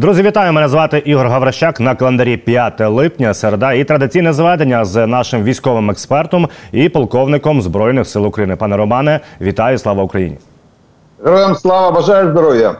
Друзі, вітаю! Мене звати Ігор Гаврищак на календарі 5 липня, середа і традиційне зведення з нашим військовим експертом і полковником збройних сил України. Пане Романе, вітаю! Слава Україні! Героям слава, бажаю здоров'я.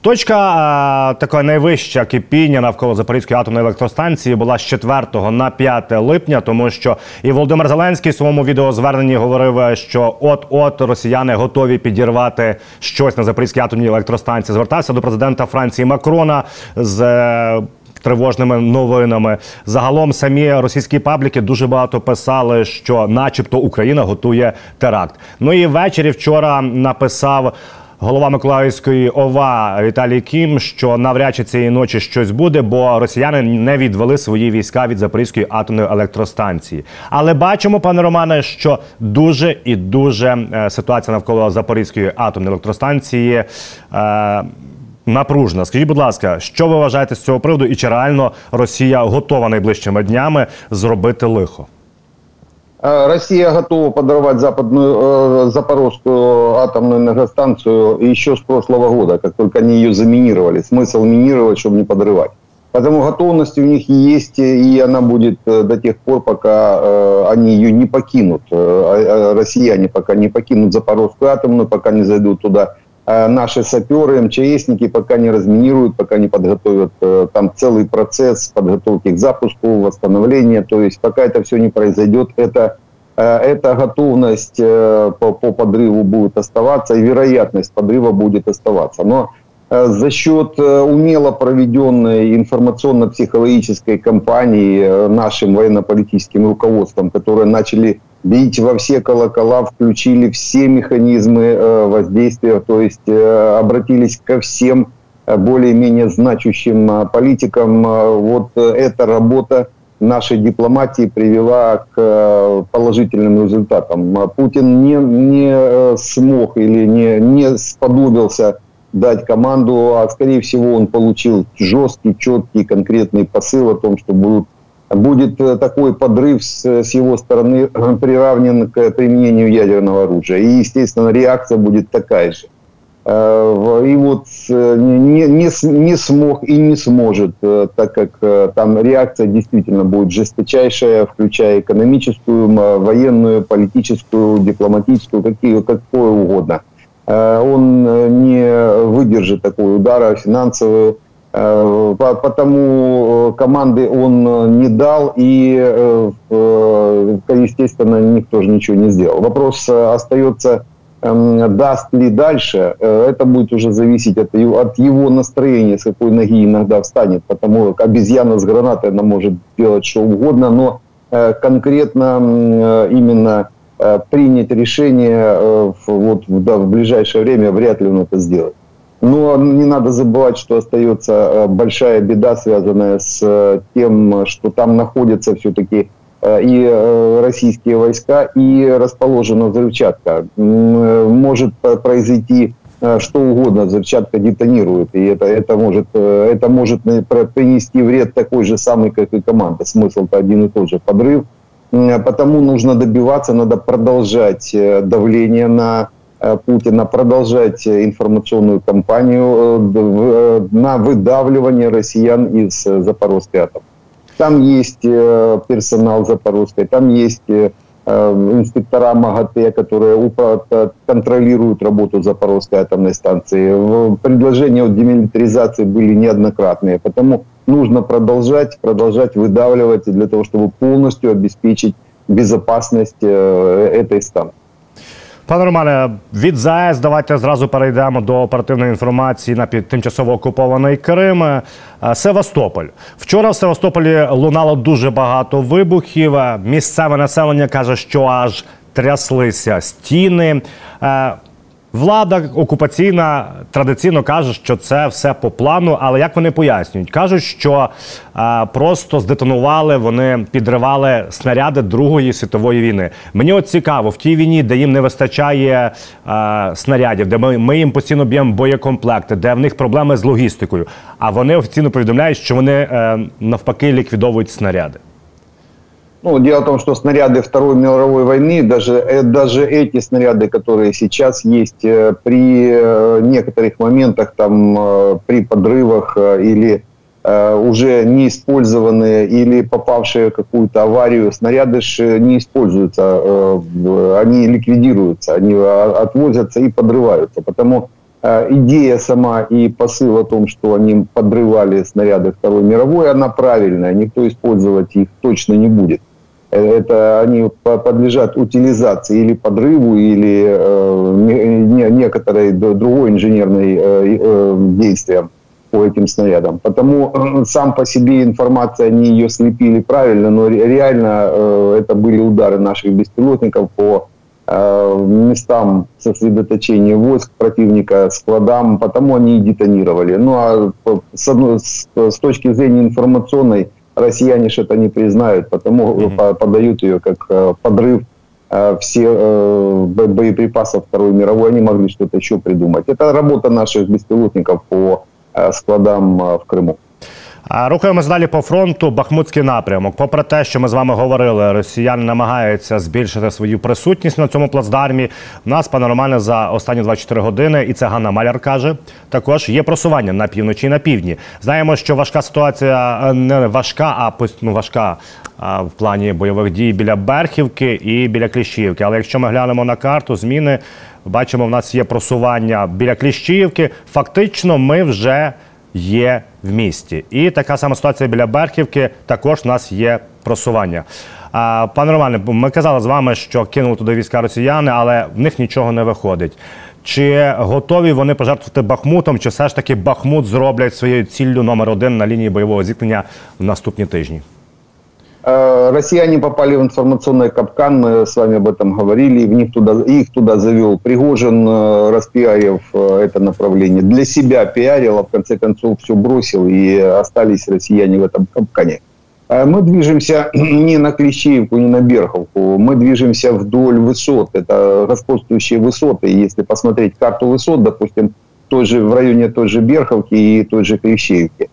Точка а, така найвища кипіння навколо Запорізької атомної електростанції була з 4 на 5 липня, тому що і Володимир Зеленський в своєму відеозверненні говорив, що от-от росіяни готові підірвати щось на Запорізькій атомній електростанції. Звертався до президента Франції Макрона з. е, Тривожними новинами загалом самі російські пабліки дуже багато писали, що, начебто, Україна готує теракт. Ну і ввечері вчора написав голова Миколаївської ОВА Віталій Кім, що навряд чи цієї ночі щось буде, бо росіяни не відвели свої війська від Запорізької атомної електростанції. Але бачимо, пане Романе, що дуже і дуже е, ситуація навколо Запорізької атомної електростанції. Е, Напружена. Скажіть, будь ласка, що ви вважаєте з цього приводу, і чи реально Росія готова найближчими днями зробити лихо? Э, Россия готова подорвать западную, э, Запорожскую атомную энергостанцию еще с прошлого года, как только они ее заминировали. Смысл минировать, чтобы не подрывать. Поэтому готовность у них есть, и она будет э, до тех пор, пока э, они ее не покинут. Э, а- а россияне пока не покинут Запорожскую атомную, пока не зайдут туда э, наши саперы, МЧСники, пока не разминируют, пока не подготовят э, там целый процесс подготовки к запуску, восстановления. То есть пока это все не произойдет, это э, эта готовность э, по, по подрыву будет оставаться, и вероятность подрыва будет оставаться. Но э, за счет э, умело проведенной информационно-психологической кампании э, нашим военно-политическим руководством, которые начали бить во все колокола, включили все механизмы э, воздействия, то есть э, обратились ко всем э, более-менее значущим политикам. Вот эта работа нашей дипломатии привела к положительным результатам. Путин не, не смог или не, не сподобился дать команду, а скорее всего он получил жесткий, четкий, конкретный посыл о том, что будут, будет э, такой подрыв с, с его стороны э, приравнен к применению ядерного оружия. И, естественно, реакция будет такая же. Э, И вот э, не, не, не смог и не сможет, э, так как э, там реакция действительно будет жесточайшая, включая экономическую, военную, политическую, дипломатическую, какие, какое угодно. Э, Он э, не выдержит такого удара финансового, Э, по- потому э, команды он э, не дал, и, э, э, естественно, никто же ничего не сделал. Вопрос э, остается, эм, даст ли дальше, Э, это будет уже зависеть от его, от его настроения, с какой ноги иногда встанет, потому как обезьяна с гранатой, она может делать что угодно, но э, конкретно э, именно э, принять решение э, вот, в- в ближайшее время вряд ли он это сделает. Но не надо забывать, что остается э, большая беда, связанная с э, тем, что там находятся все-таки э, и российские войска, и расположена взрывчатка. Может произойти что угодно, взрывчатка детонирует, и это, это, может, это может принести вред такой же самый, как и команда. Смысл-то один и тот же – подрыв. Потому нужно добиваться, надо продолжать давление на Путина, продолжать э, информационную кампанию э, э, на выдавливание россиян из э, Запорожской атомной. Там есть э, персонал Запорожской, там есть э, э, инспектора МАГАТЭ, которые контролируют работу Запорожской атомной станции. Предложения о демилитаризации были неоднократные, потому нужно продолжать, продолжать выдавливать для того, чтобы полностью обеспечить безопасность э, этой станции. Пане Романе, від ЗАЕС давайте зразу перейдемо до оперативної інформації на тимчасово окупований Крим. Е, Севастополь. Вчора в Севастополі лунало дуже багато вибухів. Е, Місцеве населення каже, що аж тряслися стіни. Влада окупаційна традиційно каже, що це все по плану, але як вони пояснюють, кажуть, що е, просто здетонували, вони підривали снаряди Другої світової війни. Мені от цікаво, в тій війні, де їм не вистачає е, снарядів, де ми, ми їм постійно б'ємо боєкомплекти, де в них проблеми з логістикою. А вони офіційно повідомляють, що вони е, навпаки ліквідовують снаряди. Ну, дело в том, что снаряды Второй мировой войны, даже, э, даже эти снаряды, которые сейчас есть, э, при э, некоторых моментах, там, при подрывах или уже не использованные или попавшие в какую-то аварию, снаряды же не используются, они ликвидируются, они отвозятся и подрываются. Потому идея сама и посыл о том, что они подрывали снаряды Второй мировой, она правильная, никто использовать их точно не будет. Э, это они подлежат утилизации или подрыву, или э, не, некоторой другой инженерной э, э, по этим снарядам. Потому э, сам по себе информация, они ее слепили правильно, но реально э, это были удары наших беспилотников по э, местам сосредоточения войск противника, складам, потому они и детонировали. Ну а с, одной, с, с точки зрения информационной, россияне же это не признают, потому mm-hmm. подают ее как э, подрыв э, все э, боеприпасов Второй мировой, они могли что-то еще придумать. Это работа наших беспилотников по складам в Криму. Рухаємось далі по фронту. Бахмутський напрямок. Попри те, що ми з вами говорили, росіяни намагаються збільшити свою присутність на цьому плацдармі. У нас пане за останні 24 години, і це Ганна Маляр каже. Також є просування на півночі і на півдні. Знаємо, що важка ситуація е, не важка, а ну, важка а, в плані бойових дій біля Берхівки і біля Кліщівки. Але якщо ми глянемо на карту, зміни бачимо, в нас є просування біля Кліщівки. Фактично, ми вже є в місті. І така сама ситуація біля Берхівки. Також в нас є просування. А, Пане Романе, ми казали з вами, що кинули туди війська росіяни, але в них нічого не виходить. Чи готові вони пожертвувати Бахмутом, чи все ж таки Бахмут зроблять своєю ціллю номер один на лінії бойового зіткнення в наступні тижні? Э, россияне попали в информационный капкан, мы с вами об этом говорили, в них туда, их туда завел Пригожин, э, распиарив э, это направление. Для себя пиарил, а в конце концов все бросил, и остались россияне в этом капкане. Мы движемся не на Клещеевку, не на Берховку, мы движемся вдоль высот, это господствующие высоты. Если посмотреть карту высот, допустим, той же, в районе той же Берховки и той же Клещеевки,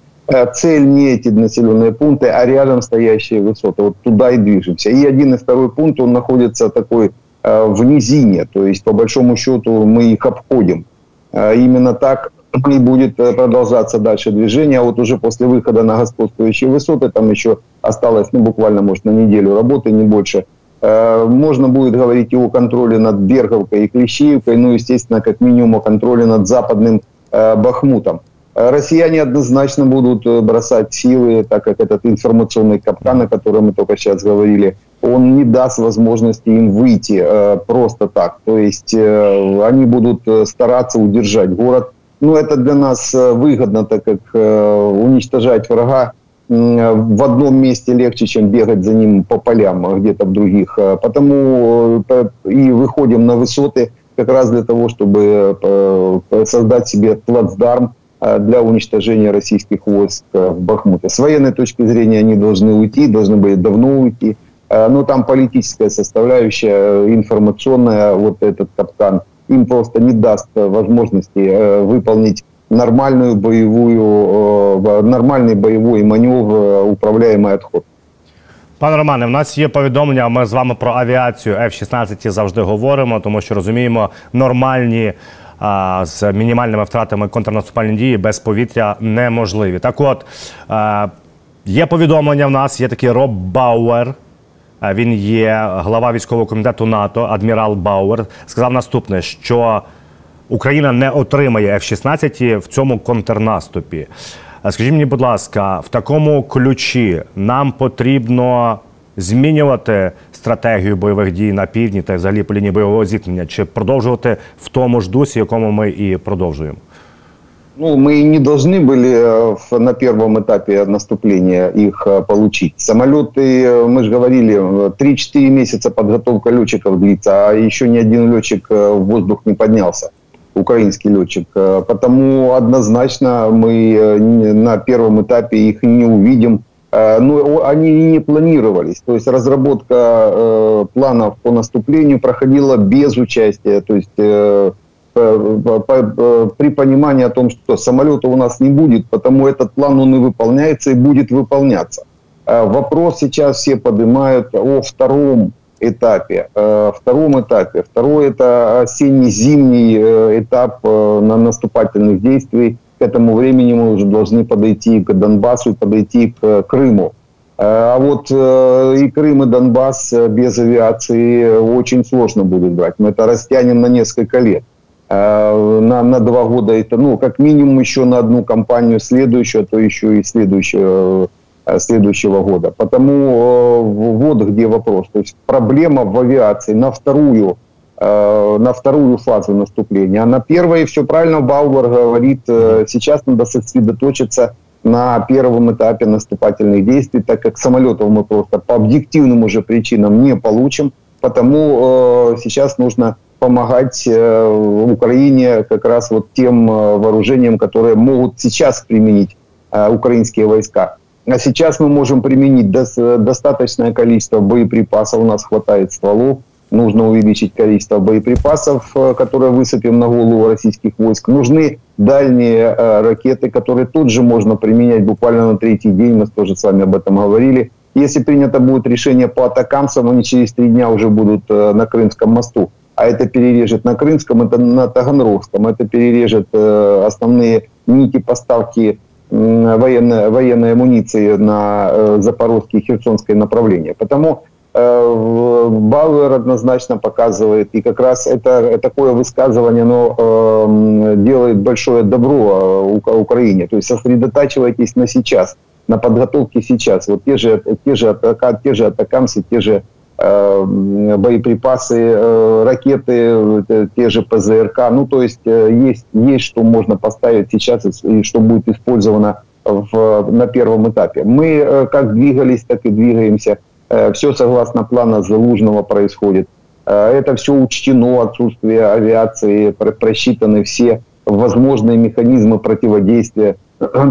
цель не эти населенные пункты, а рядом стоящие высоты. Вот туда и движемся. И один и второй пункт, он находится такой э, в низине, то есть по большому счету мы их обходим. Э, именно так и будет продолжаться дальше движение. А вот уже после выхода на господствующие высоты, там еще осталось, ну, буквально, может, на неделю работы, не больше, можно будет говорить и о контроле над Берговкой и Клещеевкой, ну, естественно, как минимум о контроле над западным Бахмутом. Россияне однозначно будут э, бросать силы, так как этот информационный капкан, о котором мы только сейчас говорили, он не даст возможности им выйти э, просто так. То есть э, они будут э, стараться удержать город. Но это для нас э, выгодно, так как э, уничтожать врага в одном месте легче, чем бегать за ним по полям а где-то в других. Потому и выходим на высоты как раз для того, чтобы создать себе плацдарм, для уничтожения российских войск э, в Бахмуте. С военной точки зрения они должны уйти, должны были давно уйти. Э, но там политическая составляющая, информационная, вот этот капкан, им просто не даст возможности выполнить нормальную боевую, нормальный бойовий маневр, управляємий відход. Пане Романе, в нас є повідомлення. Ми з вами про авіацію F-16 завжди говоримо, тому що розуміємо нормальні з мінімальними втратами контрнаступальні дії без повітря неможливі. Так, от є повідомлення в нас, є такий Роб Бауер. Він є глава військового комітету НАТО, адмірал Бауер. Сказав наступне: що Україна не отримає F-16 в цьому контрнаступі. Скажіть мені, будь ласка, в такому ключі нам потрібно змінювати стратегію бойових дій на півдні та взагалі по лінії бойового зіткнення, чи продовжувати в тому ж дусі, якому ми і продовжуємо? Ну, мы не должны были э, на первом этапе наступления их э, получить. Самолеты, э, мы же говорили, 3-4 месяца подготовка летчиков длится, а еще ни один летчик в воздух не поднялся, украинский летчик. Потому однозначно мы на первом этапе их не увидим. Э, но они не планировались. То есть разработка э, планов по наступлению проходила без участия. То есть э, при понимании о том, что самолета у нас не будет, потому этот план он и выполняется и будет выполняться. Вопрос сейчас все поднимают о втором этапе. Втором этапе. Второй это осенне-зимний этап на наступательных действий. Этому времени мы уже должны подойти к Донбассу подойти к Крыму. А вот и Крым, и Донбасс без авиации очень сложно будет брать. Мы это растянем на несколько лет. Э, на, на два года это, ну, как минимум еще на одну кампанию следующую, а то еще и следующего, э, следующего года. Потому э, вот где вопрос. То есть проблема в авиации на вторую, на вторую фазу наступления. А на первой все правильно Бауэр говорит, сейчас надо сосредоточиться на первом этапе наступательных действий, так как самолетов мы просто по объективным уже причинам не получим. Потому сейчас нужно помогать э, Украине как раз вот тем э, вооружением, которые могут сейчас применить э, украинские войска. А сейчас мы можем применить достаточное количество боеприпасов, у нас хватает стволов, нужно увеличить количество боеприпасов, которые высыпем на голову российских войск. Нужны дальние ракеты, которые тут же можно применять буквально на третий день, мы тоже с вами об этом говорили. Если принято будет решение по атакамсам, они через три дня уже будут на Крымском мосту а это перережет на Крымском, это на Таганрогском, это перережет э, основные нити поставки э, военной, военной амуниции на э, Запорожское и Херсонское направление. Потому э, Бауэр однозначно показывает, и как раз это такое высказывание оно, э, делает большое добро э, Украине. То есть сосредотачивайтесь на сейчас, на подготовке сейчас. Вот те же, те же, атака, те же атакамсы, те же Э, боеприпасы, э, ракеты, э, те же ПЗРК. Ну, то есть есть, есть что можно поставить сейчас и что будет использовано в, на первом этапе. Мы как двигались, так и двигаемся. Все согласно плана Залужного происходит. Это все учтено, отсутствие авиации, просчитаны все возможные механизмы противодействия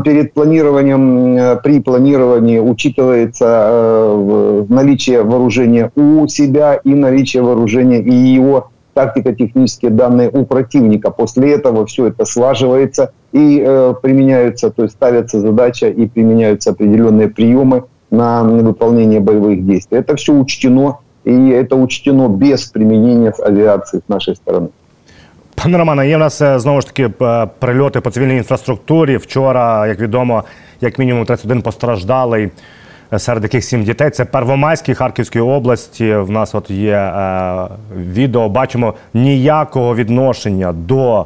перед планированием, э, при планировании учитывается э, наличие вооружения у себя и наличие вооружения и его тактико-технические данные у противника. После этого все это слаживается и э, применяются, то есть ставится задача и применяются определенные приемы на выполнение боевых действий. Это все учтено, и это учтено без применения авиации с нашей стороны. Пане Романе, є в нас е, знову ж таки е, прильоти по цивільній інфраструктурі. Вчора, як відомо, як мінімум 31 постраждалий, е, серед яких 7 дітей. Це Первомайській Харківської області. В нас от є е, відео. Бачимо ніякого відношення до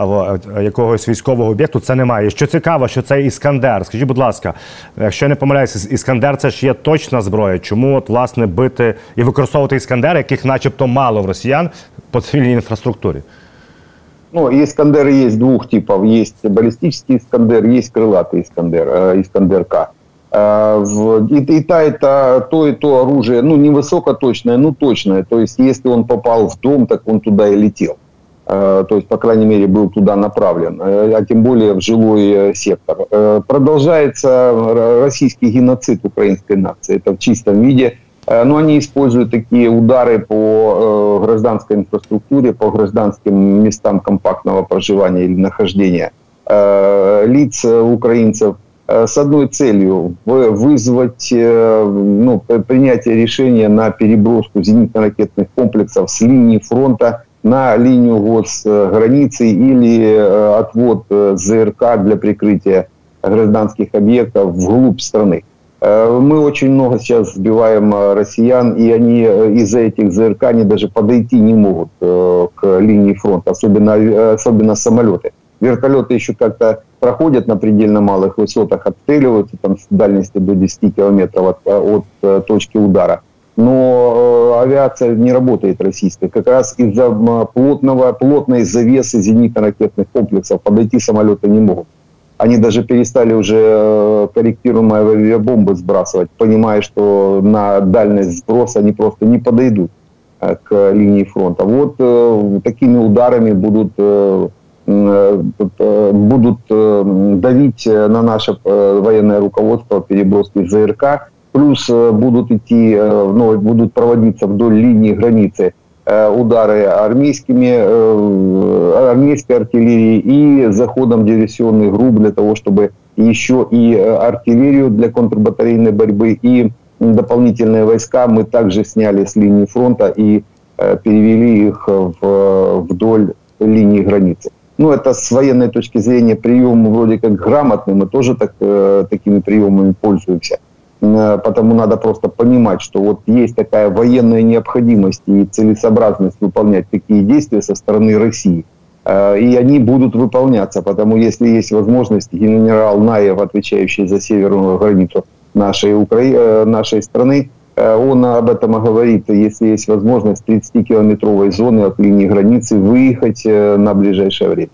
е, якогось військового об'єкту. Це немає. Що цікаво, що це іскандер. Скажіть, будь ласка, якщо я не помиляюся, іскандер це ж є точна зброя. Чому от власне бити і використовувати іскандер, яких, начебто, мало в росіян по цивільній інфраструктурі? Ну, Искандеры есть двух типов. Есть баллистический Искандер, есть крылатый Искандер, э, Искандер-К. И, и, та, и та, то и то оружие, ну, не высокоточное, но точное. То есть, если он попал в дом, так он туда и летел. Э, то есть, по крайней мере, был туда направлен, э, а тем более в жилой э, сектор. Продолжается российский геноцид украинской нации. Это в чистом виде – но они используют такие удары по гражданской инфраструктуре, по гражданским местам компактного проживания или нахождения лиц украинцев с одной целью – вызвать ну, принятие решения на переброску зенитно-ракетных комплексов с линии фронта на линию госграницы или отвод ЗРК для прикрытия гражданских объектов вглубь страны. Э, мы очень много сейчас сбиваем э, россиян, и они э, из-за этих ЗРК они даже подойти не могут к линии фронта, особенно, особенно самолеты. Вертолеты еще как-то проходят на предельно малых высотах, отстреливаются там с дальности до 10 километров от, от точки удара. Но авиация не работает российская. Как раз из-за плотного, плотной завесы зенитно-ракетных комплексов подойти самолеты не могут. Они даже перестали уже э, корректируемые авиабомбы сбрасывать, понимая, что на дальность сброса они просто не подойдут э, к линии фронта. Вот э, такими ударами будут будут давить на наше военное руководство переброски ЗРК, плюс будут идти, ну, будут проводиться вдоль линии границы Э, удары армейскими, э, армейской артиллерии и заходом диверсионных групп для того, чтобы еще и артиллерию для контрбатарейной борьбы, и дополнительные войска мы также сняли с линии фронта и перевели их в, вдоль линии границы. Ну, это с военной точки зрения прием вроде как грамотный, мы тоже так, такими приемами пользуемся. Потому надо просто понимать, что вот есть такая военная необходимость и целесообразность выполнять такие действия со стороны России – Э, и они будут выполняться, потому если есть возможность, генерал Наев, отвечающий за северную границу нашей, Укра... Э, нашей страны, э, он об этом и говорит, если есть возможность 30-километровой зоны от линии границы выехать на ближайшее время.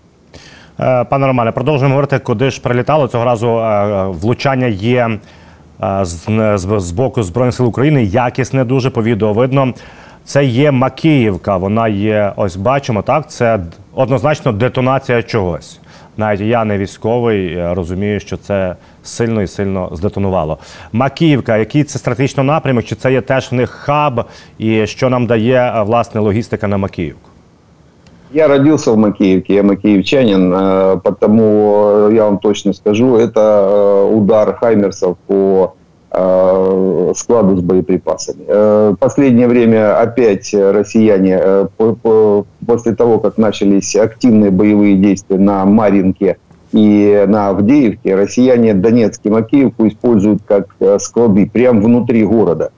Пане Романе, продовжуємо говорити, куди ж прилітало цього разу. Влучання є з боку збройних сил України. Якісне дуже по відео видно. Це є Макіївка. Вона є, ось бачимо, так. Це однозначно детонація чогось. Навіть я не військовий, розумію, що це сильно і сильно здетонувало. Макіївка, який це стратегічний напрямок, чи це є теж в них хаб, і що нам дає власне логістика на Макіївку? Я родился в Макеевке, я макеевчанин, потому я вам точно скажу, это удар Хаймерсов по Э, складу с боеприпасами. Э, последнее время опять россияне, э, после того, как начались активные боевые действия на Маринке и на Авдеевке, россияне Донецк и Макеевку используют как склады прямо внутри города.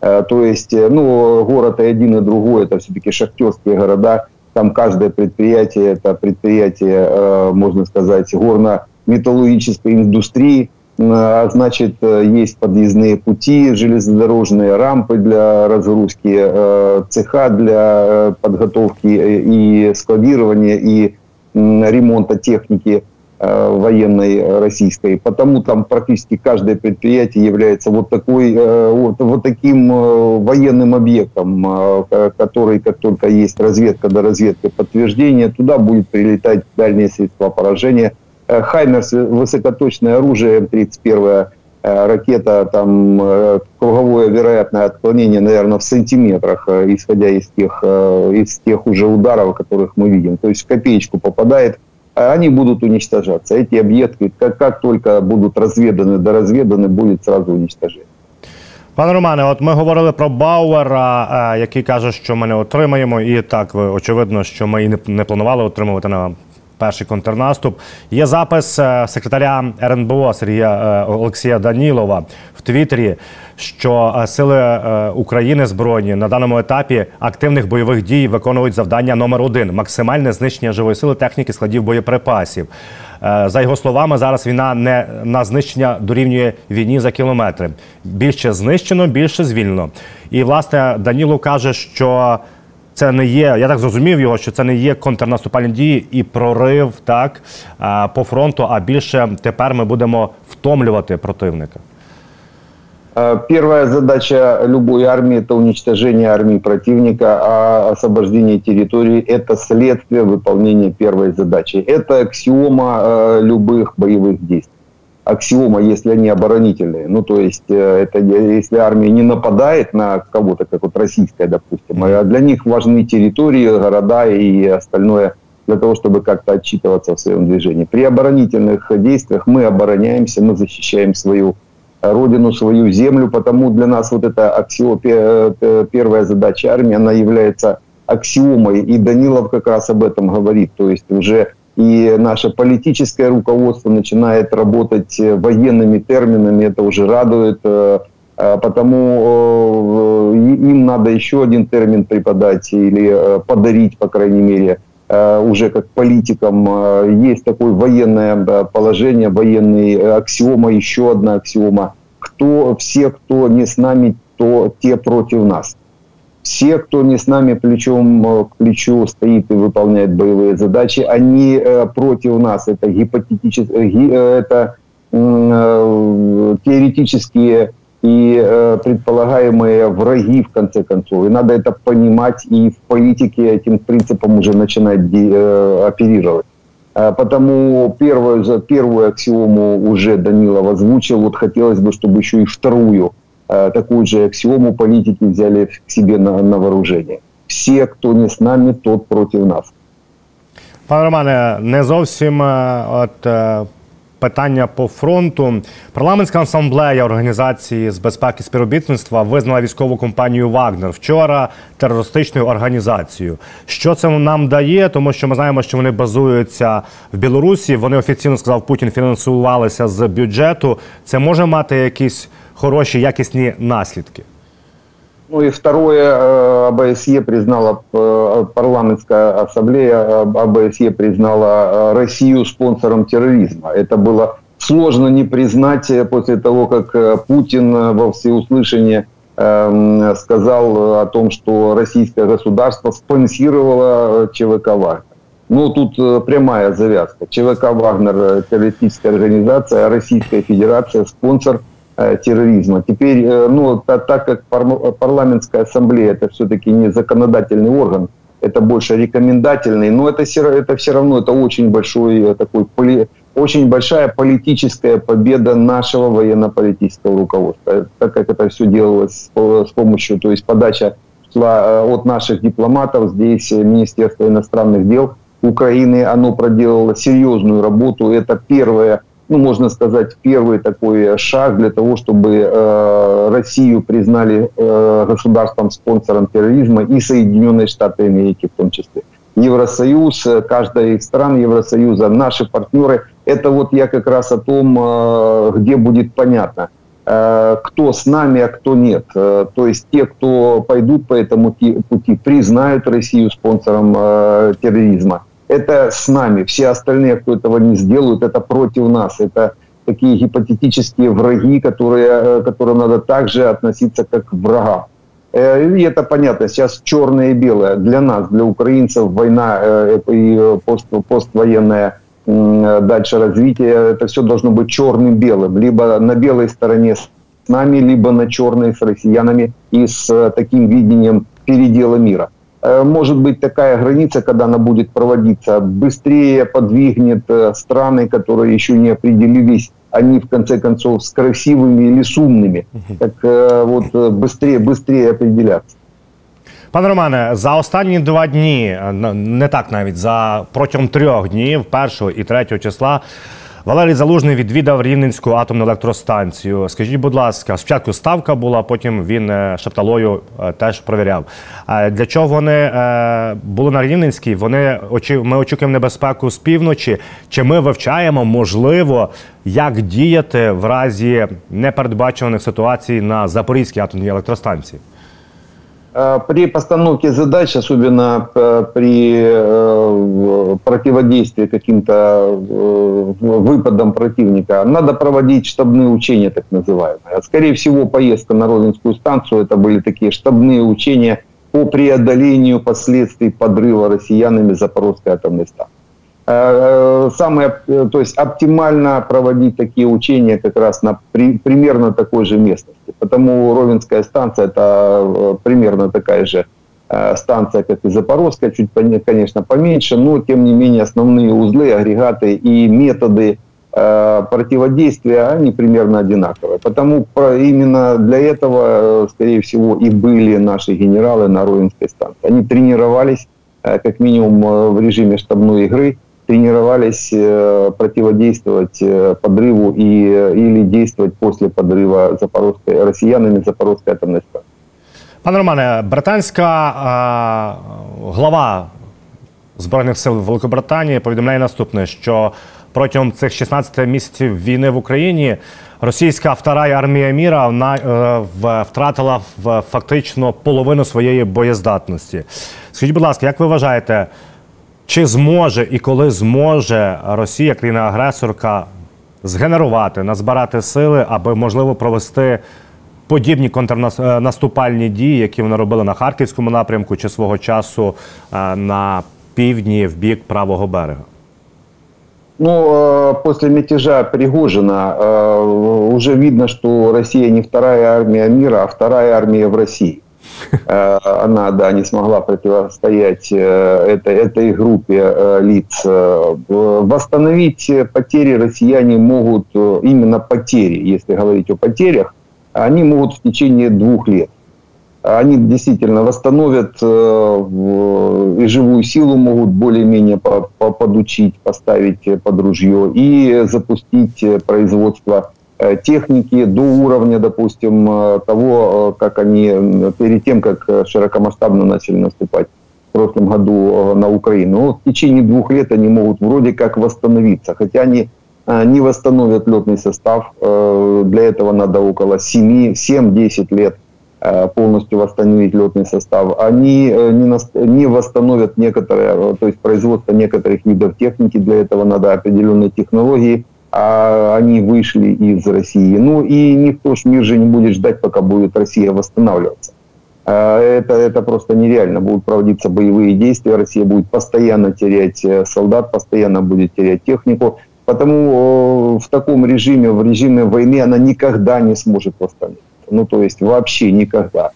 То есть, ну, город и один, и другой, это все-таки шахтерские города. Там каждое предприятие, это предприятие, можно сказать, горно-металлургической индустрии – значит, э, есть подъездные пути, железнодорожные рампы для разгрузки, э, цеха для э, подготовки и складирования, и ремонта техники военной российской. Потому там практически каждое предприятие является вот, такой, вот, вот таким военным объектом, который, как только есть разведка до разведки подтверждения, туда будет прилетать дальние средства поражения – Э, Хаймерс высокоточное оружие, М-31 э, ракета, там э, круговое вероятное отклонение, наверное, в сантиметрах, исходя из тех, из тех уже ударов, которых мы видим. То есть в копеечку попадает, они будут уничтожаться. Эти объекты, как, как только будут разведаны, доразведаны, будет сразу уничтожение. Пане Романе, от ми говорили про Бауера, який каже, що ми не отримаємо, і так очевидно, що ми і не планували отримувати на перший контрнаступ. Є запис е, секретаря РНБО Сергія е, Олексія Данілова в Твіттері, що е, сили України збройні на даному етапі активних бойових дій виконують завдання номер один максимальне знищення живої сили техніки складів боєприпасів. За його словами, зараз війна не на знищення дорівнює війні за кілометри. Більше знищено, більше звільнено. І власне Данілов каже, що це не є. Я так зрозумів його, що це не є контрнаступальні дії і прорив так по фронту. А більше тепер ми будемо втомлювати противника. Первая задача любой армии – это уничтожение армии противника, а освобождение территории – это следствие выполнения первой задачи. Это аксиома любых боевых действий Аксиома, если они оборонительные. Ну, то есть, э, это если армия не нападает на кого-то, как вот российская, допустим, а для них важны территории, города и остальное для того, чтобы как-то отчитываться в своем движении. При оборонительных действиях мы обороняемся, мы защищаем свою родину, свою землю, потому для нас вот эта аксиома, э, первая задача армии, она является аксиомой, и Данилов как раз об этом говорит, то есть уже и наше политическое руководство начинает работать э, военными терминами, это уже радует, э, э, потому им надо еще один термин преподать или подарить, по крайней мере, уже как политикам. Есть такое военное положение, военный аксиома, еще одна аксиома. Кто, все, кто не с нами, то те против нас. Все, кто не с нами плечом э, к плечу стоит и выполняет боевые задачи, они э, против нас. Это гипотетические, э, это теоретические и предполагаемые враги, в конце концов. И надо это понимать и в политике этим принципом уже начинать оперировать. Потому первую, первую аксиому уже Данилов озвучил. Вот хотелось бы, чтобы еще и вторую – такую же аксиому политики взяли к себе на, на вооружение. Все, кто не с нами, тот против нас. Пане Романе, не зовсім е, от е, питання по фронту. Парламентська асамблея організації з безпеки співробітництва визнала військову компанію Вагнер вчора терористичною організацією. Що це нам дає? Тому що ми знаємо, що вони базуються в Білорусі. Вони офіційно сказав Путін фінансувалися з бюджету. Це може мати якісь хороші якісні наслідки. Ну и второе, ОБСЕ признала, парламентская ассамблея ОБСЕ признала Россию спонсором терроризма. Это было сложно не признать после того, как Путин во всеуслышание сказал о том, что российское государство спонсировало ЧВК «Вагнер». Ну, тут прямая завязка. ЧВК «Вагнер» – террористическая организация, а Российская Федерация – спонсор Э, терроризма. Теперь, э, ну, так, как парламентская ассамблея это все-таки не законодательный орган, это больше рекомендательный, но это, это все равно это очень большой э, такой очень большая политическая победа нашего военно-политического руководства, так как это все делалось с помощью, то есть подача шла от наших дипломатов, здесь Министерство иностранных дел Украины, оно проделало серьезную работу, это первое ну, можно сказать, первый такой шаг для того, чтобы э, Россию признали э, государством-спонсором терроризма и Соединенные Штаты Америки в том числе. Евросоюз, э, каждая из стран Евросоюза, наши партнеры, это вот я как раз о том, э, где будет понятно, э, кто с нами, а кто нет. Э, то есть те, кто пойдут по этому пути, признают Россию спонсором э, терроризма это с нами. Все остальные, кто этого не сделают, это против нас. Это такие гипотетические враги, которые, э, к которым надо также относиться как к врагам. Э, и это понятно, сейчас черное и белое. Для нас, для украинцев, война э, и пост, поствоенное дальше развитие, это все должно быть черным-белым. Либо на белой стороне с нами, либо на черной с россиянами и с таким видением передела мира. Э, может быть такая граница, когда она будет проводиться, быстрее подвигнет э, страны, которые еще не определились, они в конце концов с красивыми или с умными, так э, вот быстрее, быстрее определяться. Пане Романе, за останні два дні, не так навіть за протягом трьох днів, першого і третього числа, Валерій Залужний відвідав Рівненську атомну електростанцію. Скажіть, будь ласка, спочатку ставка була, потім він е, шепталою е, теж провіряв. Для чого вони е, були на Рівненській? Вони ми очікуємо небезпеку з півночі. Чи ми вивчаємо можливо, як діяти в разі непередбачених ситуацій на Запорізькій атомній електростанції? Э, при постановке задач, особенно э, при э, противодействии каким-то выпадам противника, надо проводить штабные учения, так называемые. Скорее всего, поездка на Розинскую станцию, это были такие штабные учения по преодолению последствий подрыва россиянами Запорожской атомной станции. Э, самое, э, то есть оптимально проводить такие учения как раз на при, примерно такой же местности. Потому Ровенская станция это э, примерно такая же станция, как и Запорожская, чуть, конечно, поменьше, но тем не менее основные узлы, агрегаты и методы противодействия, они примерно одинаковые. Потому именно для этого, скорее всего, и были наши генералы на Ровенской станции. Они тренировались как минимум в режиме штабной игры, тренировались э, противодействовать э, подрыву и, или действовать после подрыва запорожской, россиянами Запорожской атомной станции. Пане Романе, британська е, глава Збройних сил Великобританії повідомляє наступне: що протягом цих 16 місяців війни в Україні російська втора армія міра вона е, втратила фактично половину своєї боєздатності. Скажіть, будь ласка, як ви вважаєте? Чи зможе і коли зможе Росія, країна-агресорка, згенерувати, назбирати сили, аби можливо провести подібні контрнаступальні дії, які вона робила на харківському напрямку, чи свого часу е, на півдні в бік правого берега? Ну, е, после мятежа Пригожина е, уже видно, что Россия не вторая армия мира, а вторая армия в России. Э, она, да, не смогла противостоять э, этой, этой группе э, лиц. Восстановить потери россияне могут, именно потери, если говорить о потерях, они могут в течение двух лет. они действительно восстановят и живую силу могут более-менее подучить, поставить под ружье и запустить производство техники до уровня, допустим, того, как они перед тем, как широкомасштабно начали наступать в прошлом году на Украину. Но в течение двух лет они могут вроде как восстановиться, хотя они не восстановят летный состав. Для этого надо около 7-10 лет Э, полностью восстановить летный состав, они э, не, восстановят некоторые, э, то есть производство некоторых видов техники, для этого надо определенные технологии, а они вышли из России. Ну и никто ж мир же не будет ждать, пока будет Россия восстанавливаться. Это, это просто нереально. Будут проводиться боевые действия, Россия будет постоянно терять солдат, постоянно будет терять технику. Потому в таком режиме, в режиме войны она никогда не сможет восстановить. Ну, то есть вообще никогда.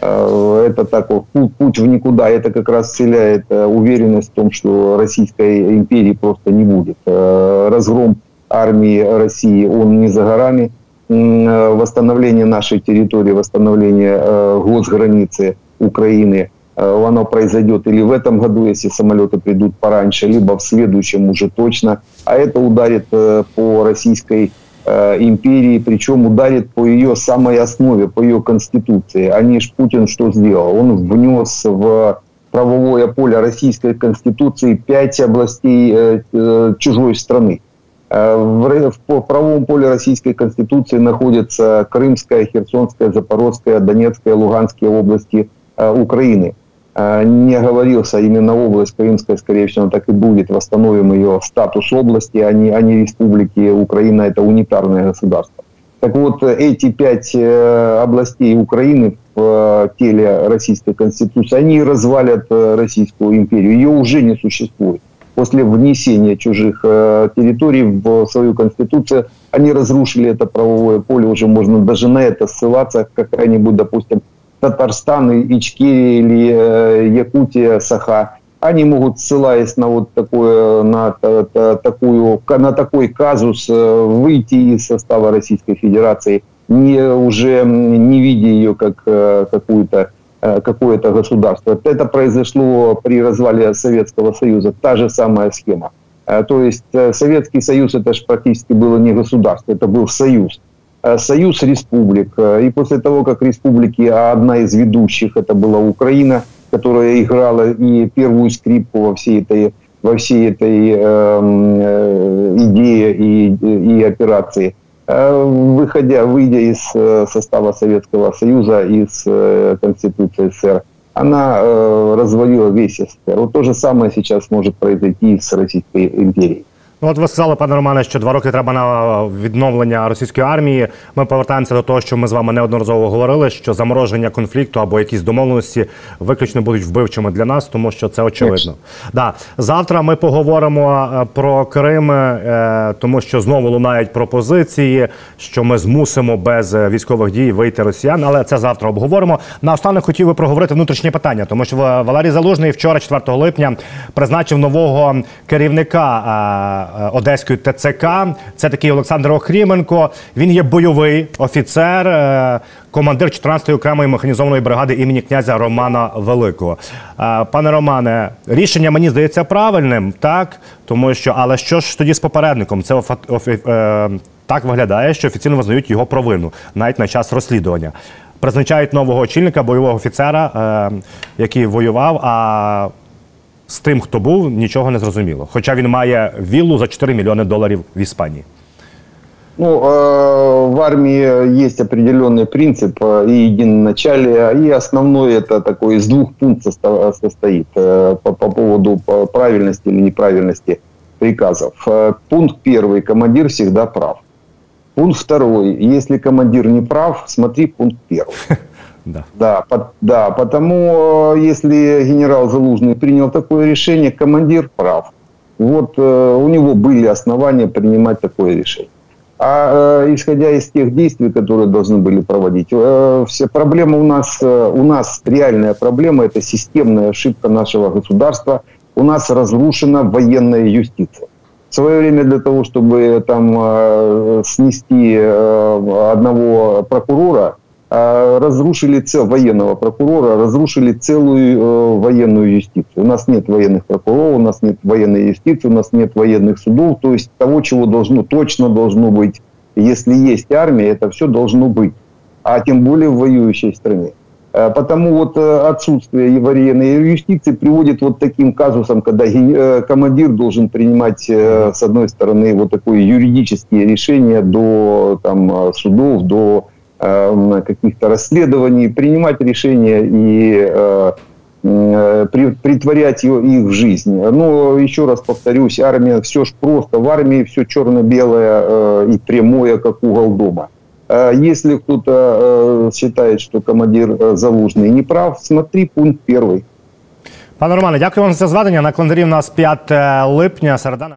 Э, это такой путь в никуда. Это как раз вселяет э, уверенность в том, что Российской империи просто не будет. Э, разгром армии России, он не за горами. Восстановление нашей территории, восстановление госграницы Украины, оно произойдет или в этом году, если самолеты придут пораньше, либо в следующем уже точно. А это ударит по российской Э, империи, причем ударит по ее самой основе, по ее конституции. Они ж Путин что сделал? Он внес в правовое поле российской конституции пять областей э, э, чужой страны. В, в правовом поле российской конституции находятся Крымская, Херсонская, Запорожская, Донецкая, Луганские области Украины. А, не оговорился именно область Крымская, скорее всего, так и будет. Восстановим ее статус области, а не, а не республики. Украина – это унитарное государство. Так вот, эти пять э, областей Украины в э, теле Российской Конституции, они развалят э, Российскую империю. Ее уже не существует. После внесения чужих территорий в свою Конституцию, они разрушили это правовое поле, уже можно даже на это ссылаться, какая-нибудь, допустим, Татарстан, Ичкерия или э, Якутия, Саха, они могут, ссылаясь на вот такое, на, такую, на такой казус, э, выйти из состава Российской Федерации, не, уже не видя ее как э, какую-то какое-то государство. Это произошло при развале Советского Союза. Та же самая схема. То есть Советский Союз это же практически было не государство, это был союз. Э, союз республик. Э, и после того, как республики, а одна из ведущих, это была Украина, которая играла и первую скрипку во всей этой, во всей этой эм, э, идее и, и операции, э, выходя, выйдя из э, состава Советского Союза, из э, Конституции СССР, она э, развалила весь СССР. Вот то же самое сейчас может произойти с Российской империей. Ну, от ви сказали, пане Романе, що два роки треба на відновлення російської армії. Ми повертаємося до того, що ми з вами неодноразово говорили, що замороження конфлікту або якісь домовленості виключно будуть вбивчими для нас, тому що це очевидно. Да. Завтра ми поговоримо е, про Крим, е, тому що знову лунають пропозиції, що ми змусимо без військових дій вийти росіян. Але це завтра обговоримо. Наостанок хотів би проговорити внутрішні питання, тому що Валерій Залужний вчора, 4 липня, призначив нового керівника. Е, Одеської ТЦК. Це такий Олександр Охріменко. Він є бойовий офіцер, е, командир 14-ї окремої механізованої бригади імені князя Романа Великого. Е, пане Романе, рішення мені здається правильним, так тому що, але що ж тоді з попередником? Це офі... Офі... так виглядає, що офіційно визнають його провину навіть на час розслідування. Призначають нового очільника бойового офіцера, який воював. А з тим, хто був, нічого не зрозуміло. Хоча він має віллу за 4 мільйони доларів в Іспанії. Ну, э, в армии есть определенный принцип э, и единоначалие, и основной это такой из двух пунктов состоит э, по, по поводу правильности или неправильности приказов. Пункт первый. Командир всегда прав. Пункт второй. Если командир не прав, смотри пункт первый. Да. Да, по, да, потому э, если генерал Залужный принял такое решение, командир прав. Вот э, у него были основания принимать такое решение. А э, исходя из тех действий, которые должны были проводить, э, все проблемы у нас, э, у нас реальная проблема, это системная ошибка нашего государства. У нас разрушена военная юстиция. В свое время для того, чтобы там э, снести э, одного прокурора, разрушили цел военного прокурора, разрушили целую э, военную юстицию. У нас нет военных прокуроров, у нас нет военной юстиции, у нас нет военных судов, то есть того, чего должно, точно должно быть. Если есть армия, это все должно быть, а тем более в воюющей стране. Э, Потому вот э, отсутствие военной юстиции приводит вот таким казусам, когда командир должен принимать, с одной стороны, вот такое юридические решения до там, судов, до каких-то расследований, принимать решения и э, э, при- притворять его- их в жизнь. Но еще раз повторюсь, армия все ж просто, в армии все черно-белое э, и прямое, как угол дома. Э, Если кто-то э, считает, что командир э, Залужный не прав, смотри пункт первый. Пане Романе, дякую вам за зведення. На календарі в нас 5 липня. Середа.